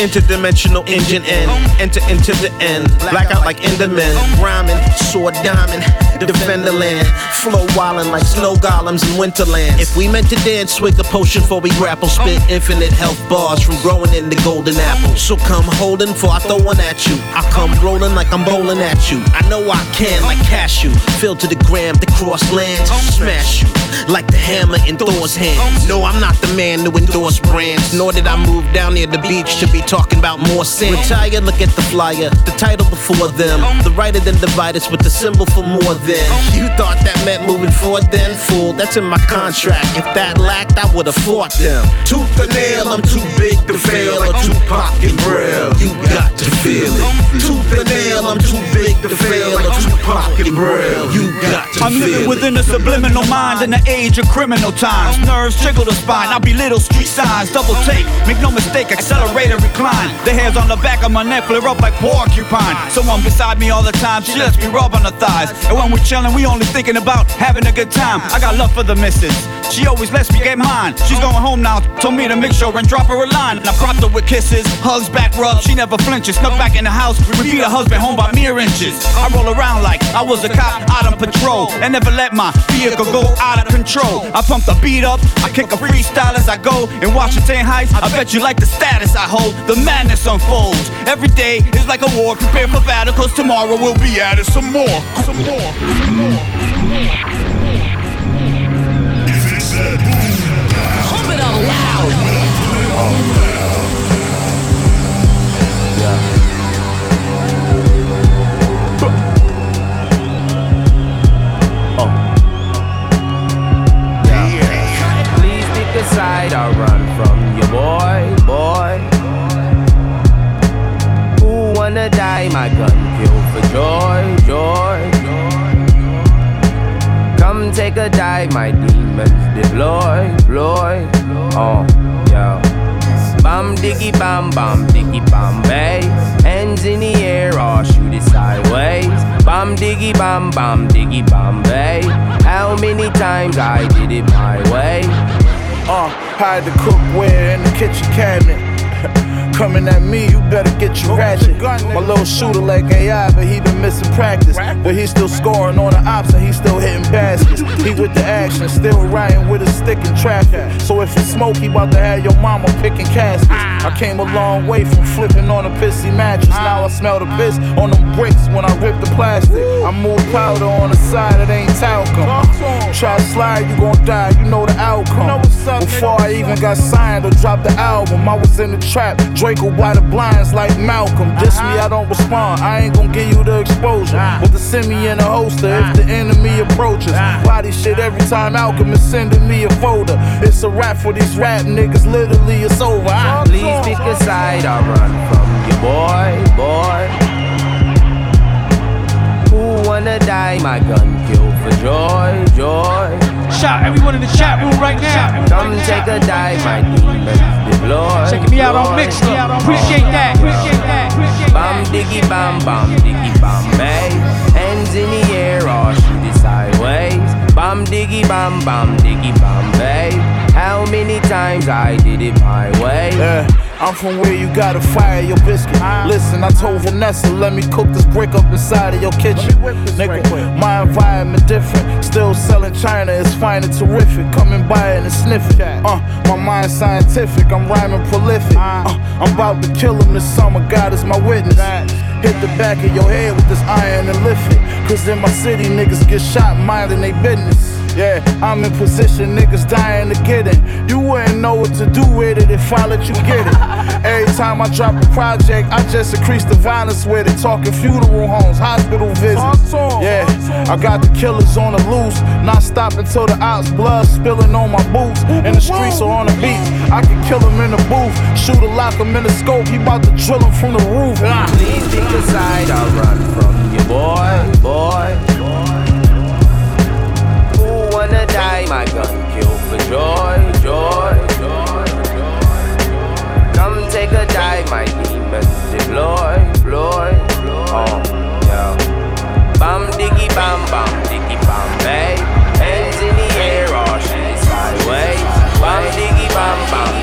interdimensional engine in, enter into the end, blackout like Enderman, rhyming, sword diamond, defend the land, flow wildin' like snow golems in Winterland. If we meant to dance, swig a potion before we grapple, spit infinite health bars from growing in the golden apple. So come holding, for I throw one at you. I come rolling like I'm bowling at you. I know I can, like cashew, fill to the gram, the cross lands, smash you like the hammer in Thor's hand. No, I'm not the man to endorse brands, nor did I move down near the beach to be talking about more sand. Retire, look at the flyer, the title before them. The writer then divide us with the symbol for more than. You thought that meant moving forward then? Fool, that's in my contract. If that lacked, I would've fought them. Tooth and nail, I'm too big to fail. Like Tupac pocket Braille, you got to feel it. Tooth and nail, I'm too big to fail. Like Tupac pocket Braille, you got to I'm living within a subliminal mind in the age of criminal times. Nerves jiggle the spine. I be little street signs, double take. Make no mistake, accelerate and recline. The hairs on the back of my neck flare up like porcupine. Someone beside me all the time, she lets me rub on her thighs. And when we chillin', we only thinking about having a good time. I got love for the missus. She always lets me get mine. She's going home now, told me to make sure and drop her a line. And I propped her with kisses, hugs, back rubs. She never flinches. Snuck back in the house, we beat her husband home by mere inches. I roll around like I was a cop out on patrol and never let my vehicle go out of control. I pump the beat up, I kick a freestyle as I go. In Washington Heights, I bet you like the status I hold. The madness unfolds. Every day is like a war. Prepare for battle, cause tomorrow we'll be at it some more. Some more. Some more. Pump it up loud. Please pick a side or run from your boy, boy. Wanna die? My gun kill for joy, joy. Come take a dive, my demons deploy, deploy. Oh, yeah. Bam diggy bam bam diggy bam bay. Hands in the air or shoot it sideways. Bam diggy bam bam diggy bam bay. How many times I did it my way? Uh, hide the cookware in the kitchen cabinet. Coming at me, you better get your ratchet. My little shooter like AI, but he been missing practice. But he still scoring on the ops and he still hitting baskets. He with the action, still riding with a stick in traffic. So if you smoke, he about to have your mama picking caskets. I came a long way from flipping on a pissy mattress. Now I smell the piss on them bricks when I rip the plastic. I move powder on the side, it ain't talcum. try to slide, you gon' die. You know the outcome. Before I even got signed or dropped the album, I was in the trap. Draco by the blinds like Malcolm. Diss me, I don't respond. I ain't gon' give you the exposure. With the semi in a holster if the enemy approaches. Body shit every time Alchemist sending me a folder. It's a rap for these rap niggas, literally it's over. I Please pick a side or run from your boy, boy. Who wanna die? My gun kill for joy, joy. Shout everyone in the chat room right now. Come take a dive, my demons deploy. Checking me out on Mixlr. Appreciate that. Appreciate that. Appreciate Bam diggy bam bam diggy bam bay. Hands in the air or shoot it sideways. Bam diggy bam bam diggy bam bay. How many times I did it my way? Yeah, I'm from where you gotta fire your biscuit. Listen, I told Vanessa, let me cook this brick up inside of your kitchen. Nigga, my environment different. Still selling China, it's fine and terrific. Come and buy it and sniff it. Uh, my mind scientific, I'm rhyming prolific. Uh, I'm about to kill him this summer, God is my witness. Hit the back of your head with this iron and lift it. Cause in my city, niggas get shot minding they business. Yeah, I'm in position, niggas dying to get it. You wouldn't know what to do with it if I let you get it. Every time I drop a project, I just increase the violence with it. Talking funeral homes, hospital visits. Yeah, I got the killers on the loose. Not stop until the ops blood spilling on my boots. And the streets are on the beat. I can kill him in the booth. Shoot a lock him in the scope. He about to drill him from the roof. Please pick a side or run from your boy, boy. My gun kill for joy, joy, joy. Come take a dive, my demons deploy, deploy. Oh, yeah. Bam diggy bam bam diggy bam bay. Hands in the air or shoot it sideways. Bam diggy bam bam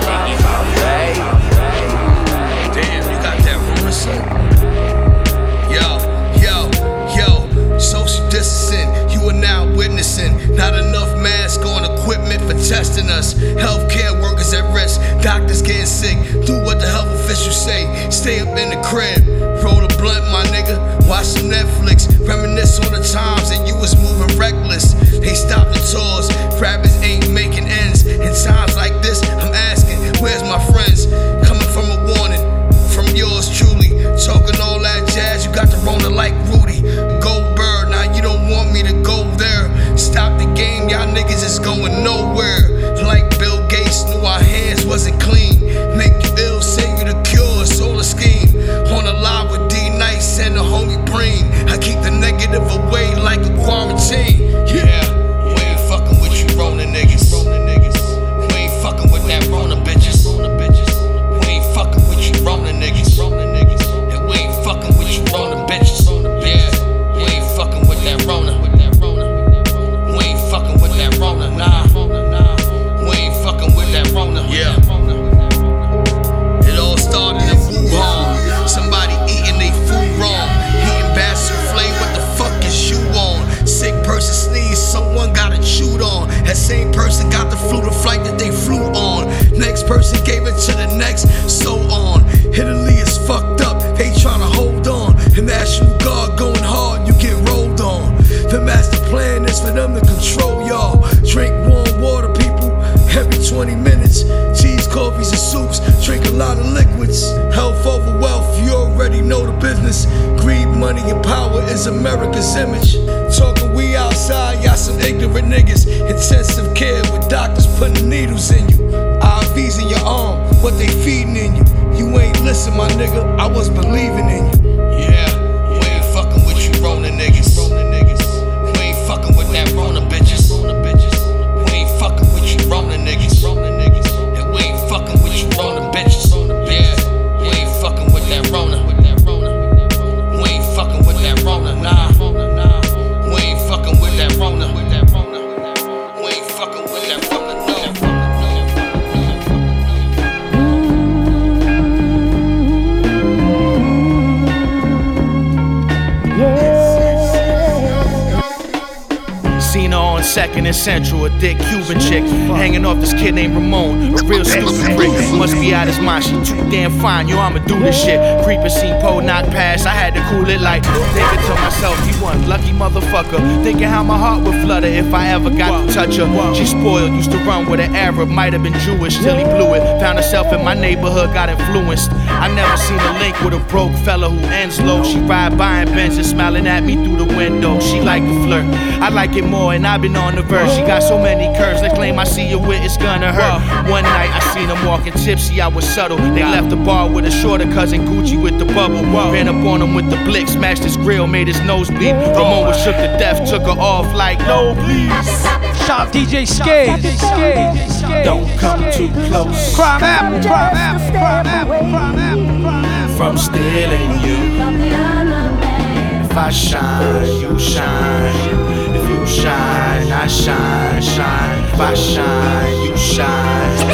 Stay up in the crib, niggas. Intensive care with doctors putting needles in you. IVs in your arm, what they feeding in you. You ain't listen, my nigga, I was believing in you. Central, a thick Cuban chick. Hanging off this kid named Ramon, a real stupid prick. Must be out his mind, she too damn fine. Yo, I'ma do this shit. Creeping scene, pole knock pass, I had to cool it like thinking to myself, he one lucky motherfucker. Thinking how my heart would flutter if I ever got to touch her. She spoiled, used to run with an Arab, might have been Jewish till he blew it. Found herself in my neighborhood, got influenced. I never seen a link with a broke fella who ends low. She ride by in Benz and smiling at me through the window. She like to flirt. I like it more, and I've been on the verge. She got so many curves, they claim I see her with it's gonna hurt. One night I seen them walking tipsy, I was subtle. They left the bar with a shorter cousin Gucci with the bubble. Ran up on him with the blick, smashed his grill, made his nose bleed. Ramon was shook to death, took her off like, no, please. Shop DJ Skate. Don't come too close. Crimeapple, crime apple, Crimeapple, crime apple, Crimeapple. From stealing you. If I shine, you shine. If you shine, I shine, shine. If I shine, you shine.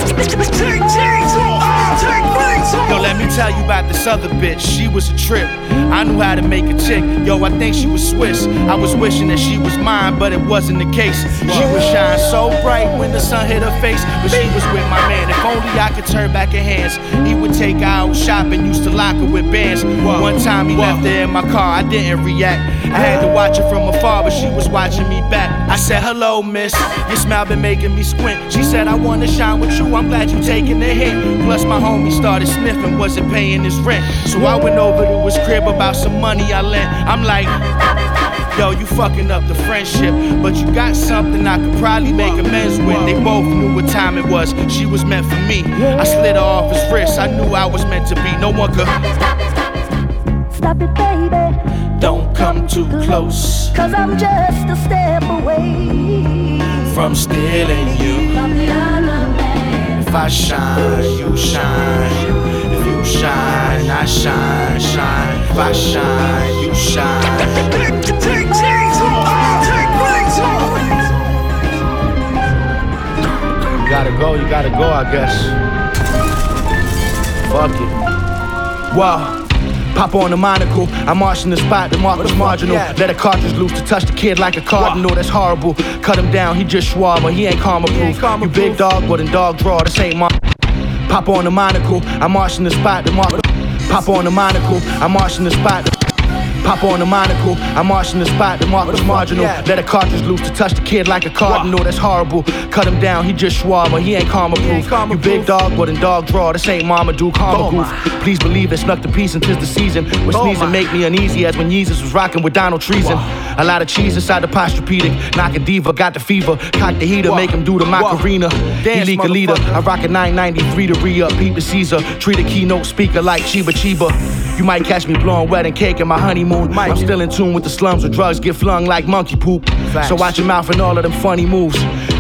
Yo, let me tell you about this other bitch. She was a trip. I knew how to make a chick. Yo, I think she was Swiss. I was wishing that she was mine, but it wasn't the case. She was shine so bright when the sun hit her face. But she was with my man. If only I could turn back her hands. He would take her out shopping, used to lock her with bands. One time he left her in my car, I didn't react. I had to watch her from afar, but she was watching me back. I said, Hello, miss. Your smile been making me squint. She said, I wanna shine with you. I'm glad you taking the hint. Plus, my homie started sniffing, wasn't paying his rent. So I went over to his crib about some money I lent. I'm like, Yo, you fucking up the friendship, but you got something I could probably make amends with. They both knew what time it was. She was meant for me. I slid her off his wrist. I knew I was meant to be. No one could. Stop it, baby. Don't come too close Cause I'm just a step away. from stealing you. If I shine, you shine. If you shine, I shine, shine. If I shine, you shine. You gotta go, you gotta go, I guess. Fuck it. Wow. Pop on the monocle, I march in the spot, the mark was marginal. Let a cartridge loose to touch the kid like a cardinal, that's horrible. Cut him down, he just schwab, he ain't karma proof. You big dog, but in dog draw, this ain't my. Pop on the monocle, I march in the spot, the mark. Pop on the monocle, I march in the spot. Pop on the monocle, I march in the spot, the mark was marginal. Let a cartridge loose to touch the kid like a cardinal, that's horrible. Cut him down, he just schwab, he ain't karma proof. You big dog, but in dog draw, this ain't mama do karma goof. Please believe it snuck the peace into the season. When sneezing make me uneasy as when Jesus was rocking with Donald Treason. A lot of cheese inside the posturepedic. Knock a diva, got the fever. Cock the heater, make him do the Macarena. He leak a leader. I rock a 993 to re up. Peep the Caesar. Treat a keynote speaker like Chiba Chiba. You might catch me blowing wedding cake in my honeymoon. I'm still in tune with the slums where drugs get flung like monkey poop. So watch your mouth and all of them funny moves.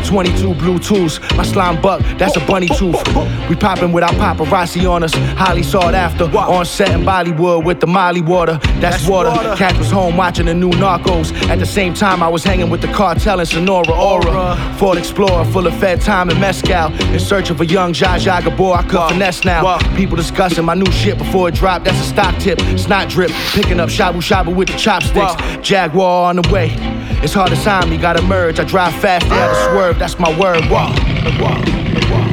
22 blue tools, my slime buck, that's a bunny tooth. We poppin' without paparazzi on us, highly sought after. On set in Bollywood with the Molly water, that's, water. Cat was home watching the new Narcos. At the same time, I was hanging with the cartel in Sonora, Aura. Ford Explorer, full of Fed time and mezcal. In search of a young Zsa Zsa Gabor, I could finesse now. People discussing my new shit before it dropped, that's a stock tip. Snot drip, picking up shabu shabu with the chopsticks. Jaguar on the way. It's hard to sign me, gotta merge. I drive fast, they had to swerve, that's my word. Walk.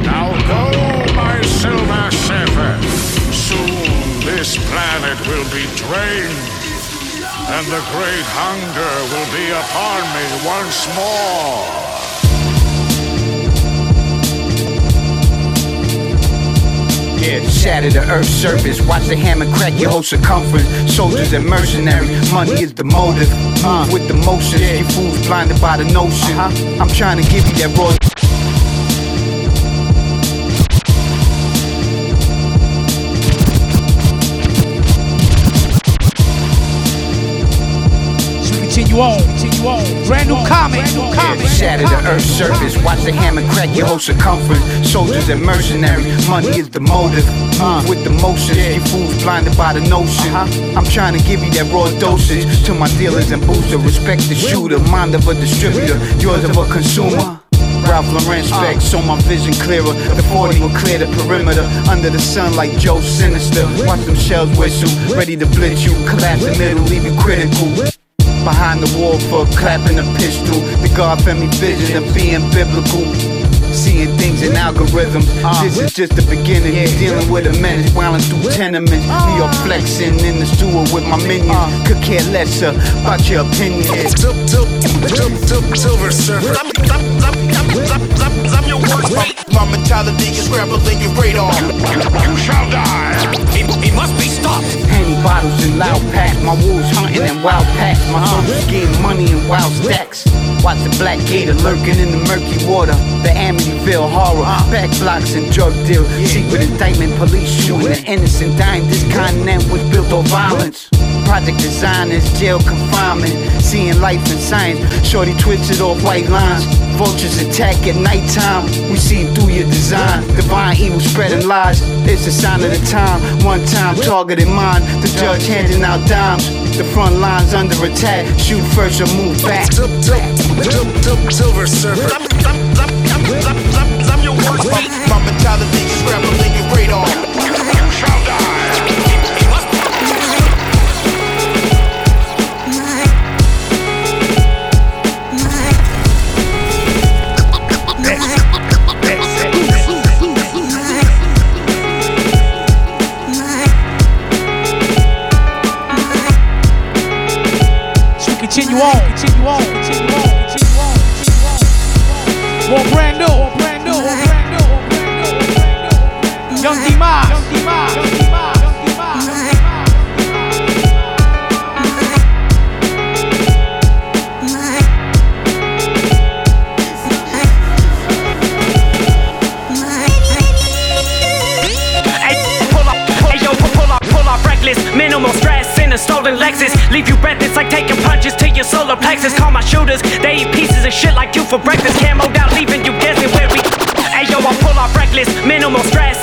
Now go, my silver surfer. Soon this planet will be drained, and the great hunger will be upon me once more. Yeah, shatter the earth's surface. Watch the hammer crack your whole circumference. Soldiers and mercenaries, money is the motive. Move with the motions. You fools blinded by the notion. Uh-huh. I'm trying to give you that raw. Continue on, continue on. Brand new new comment. Shatter the earth's surface. Watch the hammer crack your whole circumference. Soldiers and mercenaries, money is the motive. Move with the motions. You fools blinded by the notion. I'm trying to give you that raw dosage. To my dealers and boosters, respect the shooter. Mind of a distributor, yours of a consumer. Ralph Lauren specs, so my vision clearer. The 40 will clear the perimeter. Under the sun like Joe Sinister. Watch them shells whistle, ready to blitz you. Collapse the middle, leave you critical. Behind the wall for clapping a pistol. The God fed me vision of being biblical. Seeing things in algorithms. This is just the beginning. Dealing with a menace, wilding through tenements. New York flexing in the sewer with my minions. Could care lesser about your opinion. Silver Surfer. I'm your worst fate. My mentality is scrambling your radar. You shall die. It, it must be stopped. Henny bottles and loud packs. My wolves hunting in wild packs. My soldiers getting money in wild stacks. Watch the black gator lurking in the murky water. The Amityville horror. Back blocks and drug deal. Secret indictment, police shooting the innocent dying. This continent was built on violence. Project designers, jail confinement. Seeing life in science. Shorty twisted off white lines. Vultures attack at nighttime. We see through your design. Divine evil spreading lies. It's a sign of the time. One time targeted in mind. The judge handing out dimes. The front lines under attack. Shoot first or move back. Silver Surfer. I'm your worst. My mentality is scrambling your radar. You shall die. Continue on, continue on, continue on, continue on, continue on. More brand new, brand new, brand new. Young Young Young Young Young. Minimal stolen Lexus. Leave you breathless like taking punches to your solar plexus. Call my shooters, they eat pieces of shit like you for breakfast. Camo down, leaving you guessing where we. Ay, yo, I pull off reckless, minimal stress.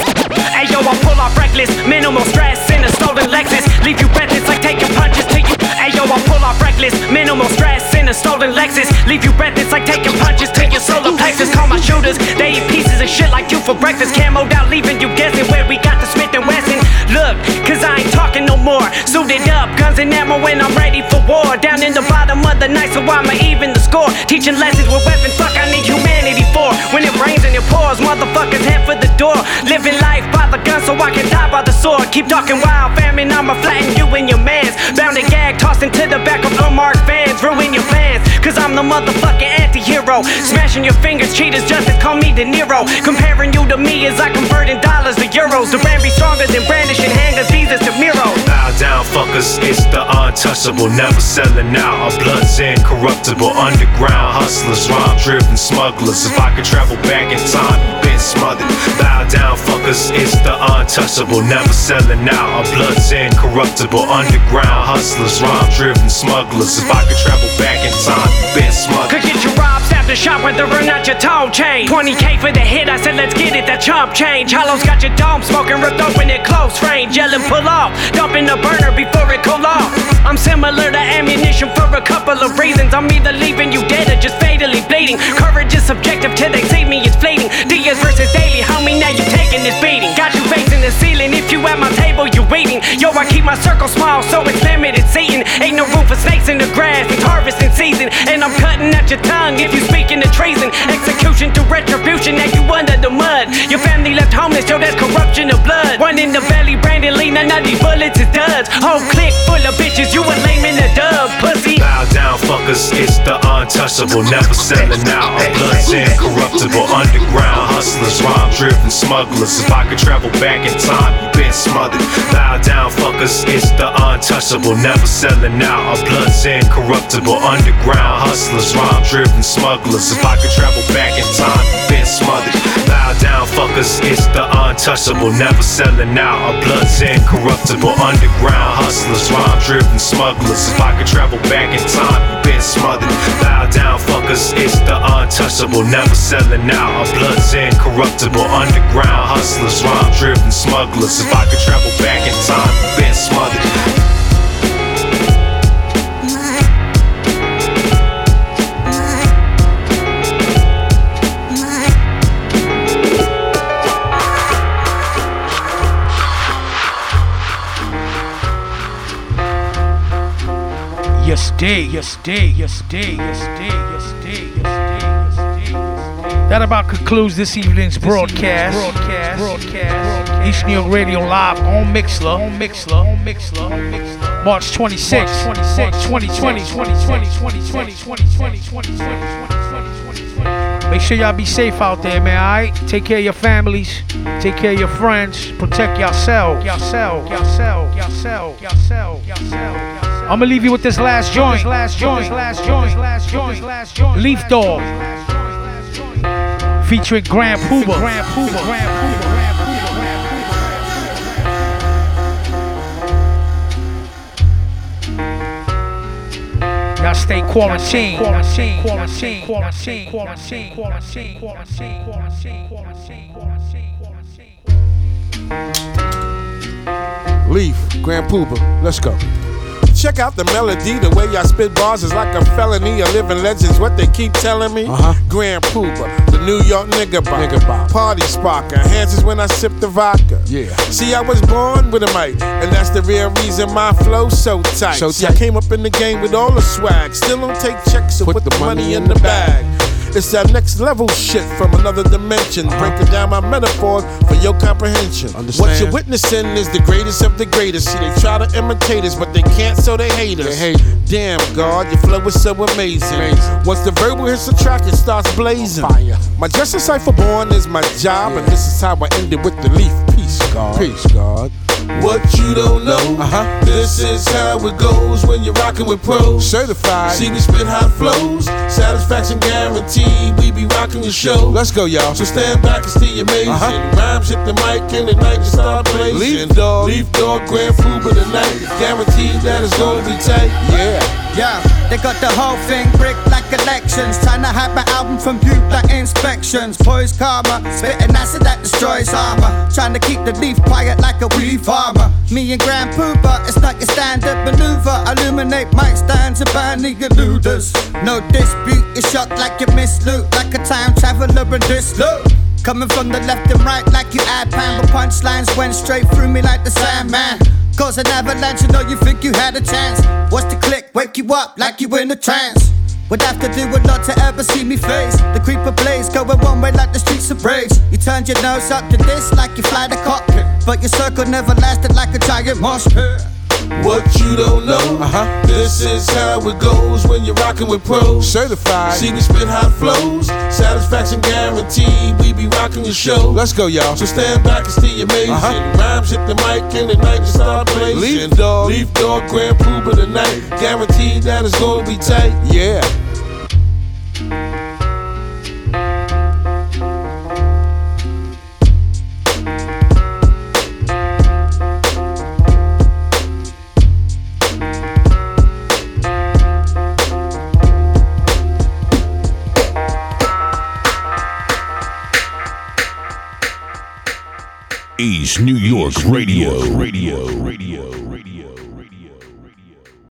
Ay, yo, I pull off reckless, minimal stress in a stolen Lexus. Leave you breathless like taking punches to you. Ay, yo, I pull off reckless, minimal stress in a stolen Lexus. Leave you breathless like taking punches to your solar plexus. Call my shooters, they eat pieces of shit like you for breakfast. Camo down, leaving you guessing where we got the Smith and Wesson. Look, cause I ain't talking no more. Suited up, guns and ammo when I'm ready for war. Down in the bottom of the night, so I'ma even the score. Teaching lessons with weapons, fuck, I need humanity for. When it rains and it pours, motherfuckers head for the door. Living life by the gun so I can die by the sword. Keep talking wild, famine, I'ma flatten you and your mans. Bound and gag, tossed into the back of unmarked fans. Ruin your plans, cause I'm the motherfucking anti hero. Smashing your fingers, cheaters, justice, call me De Niro. Comparing you to me as I convert in dollars to euros. The brand be stronger than brandishing hangers, visas to Miro. Bow down, fuckers, it's the untouchable, never selling out. Our blood's incorruptible, underground hustlers, rhyme driven smugglers. If I could travel back in time, been smothered. Bow down, fuckers, it's the untouchable, never selling out. Our blood's incorruptible, underground hustlers, rhyme driven smugglers. If I could travel back in time, been smothered. Could get you robbed, stabbed, or shot whether or not your tone chain. 20k for the hit, I said let's get it, that chump change. Hollow's got your dome smoking, ripped open at close range. Yelling pull off, dumping the burner before it cool off. I'm similar to ammunition for a couple of reasons. I'm either leaving you dead or just fatally bleeding. Courage is subjective till they see me, it's fleeting. Diaz versus daily, homie, now you taking this beating. Got you facing the ceiling, if you at my table, you eating. Yo, I keep my circle small, so it's limited seating. Ain't no room for snakes in the grass, it's harvesting season. And I'm cutting at your tongue if you speaking the treason. Execution to retribution, now you under the mud. Your family left homeless, yo, that's corruption of blood. One in the belly, Brandon Lee, none of these bullets is duds. Whole clique full of bitches, you a lame in the dub, pussy. Bow down, fuckers, it's the untouchable, never selling out. Blood's incorruptible, underground hustlers, rhyme driven smugglers. If I could travel back in time, you been smothered. Bow down, fuckers, it's the untouchable, never selling out. Our blood's incorruptible, underground hustlers, rhyme driven smugglers. If I could travel back in time, been smothered. Down, fuckers, it's the untouchable, never selling out. Our blood's incorruptible, underground hustlers, rhyme driven smugglers. If I could travel back in time, been smothered. Bow down, fuckers, it's the untouchable, never selling out. Our blood's incorruptible, underground hustlers, rhyme driven smugglers. If I could travel back in time, been smothered. Yes did, yes did, yes did, yes did, yes did, yes did. That about concludes this evening's broadcast. Broadcast. Broadcast. East New York Radio Live on Mixlr. On Mixlr. On Mixlr. On Mixlr. March 26, 26, 2020, 2020, 2020, 2020, 2020. Make sure y'all be safe out there, man. Alright? Take care of your families. Take care of your friends. Protect yourself. Yourself. Yourself. Yourself. Yourself. Yourself. I'm gonna leave you with this last joint. Last joint. Last joint. Last joint. Last joint. Leaf Dog. Featuring Grand Puba. Grand Puba. Grand Puba. Y'all stay quarantined. Quarantine. Quarantine. Quarantine. Quarantine. Quarantine. Quarantine. Quarantine. Quarantine. Leaf, Grand Puba, let's go. Check out the melody, the way I spit bars is like a felony. A living legends, what they keep telling me. Uh-huh. Grand Puba, the New York nigga bop. Nigga bop. Party sparker, hands is when I sip the vodka. Yeah. See, I was born with a mic, and that's the real reason my flow so tight. So See, I came up in the game with all the swag. Still don't take checks, so put, put the, money, money in the bag. It's that next level shit from another dimension. Breaking down my metaphors for your comprehension. Understand? What you're witnessing is the greatest of the greatest. See, they try to imitate us, but they can't, so they hate us. They hate. Damn, God, your flow is so amazing. amazing. Once the verbal hits the track, it starts blazing. Fire. My just cipher born is my job, yeah. and this is how I end it with the leaf. Peace, God. Peace, God. What you don't know, uh-huh. this is how it goes when you're rocking with pros. Certified. See me spit hot flows, satisfaction guaranteed. We be rocking your show. Let's go, y'all. So stand back and see amazing. Uh-huh. Rhymes hit the mic and the night just start blazing. Leaf dog, leaf dog, grand food for the night. Guaranteed that it's gonna be tight. Yeah. Yeah, they got the whole thing bricked like elections. Trying to hide my album from you like inspections. Poise karma, spitting acid that destroys armor. Trying to keep the leaf quiet like a weed Me and Grand Pooba, it's like a standard maneuver. Illuminate mic stands and burn the eluders. No dispute, you shot like you miss loot. Like a time traveler in this loop. Coming from the left and right like you add pan, but punchlines went straight through me like the Sandman. Cause an avalanche, you know you think you had a chance. What's the click? Wake you up like you in a trance. Would have to do a lot to ever see me face. The creeper blaze going one way like the streets of rage. You turned your nose up to this like you fly the cockpit. But your circle never lasted like a giant pit. What you don't know, uh-huh. this is how it goes when you're rocking with pros. Certified. See me spit hot flows, satisfaction guaranteed. We be rocking your show. Let's go, y'all. So stand back and see amazing. Uh-huh. Rhymes hit the mic and the night just start blazing. Leaf dog, leaf dog, Grand Puba tonight. Guaranteed that it's gonna be tight. Yeah. East New York Radio. Radio. Radio. Radio.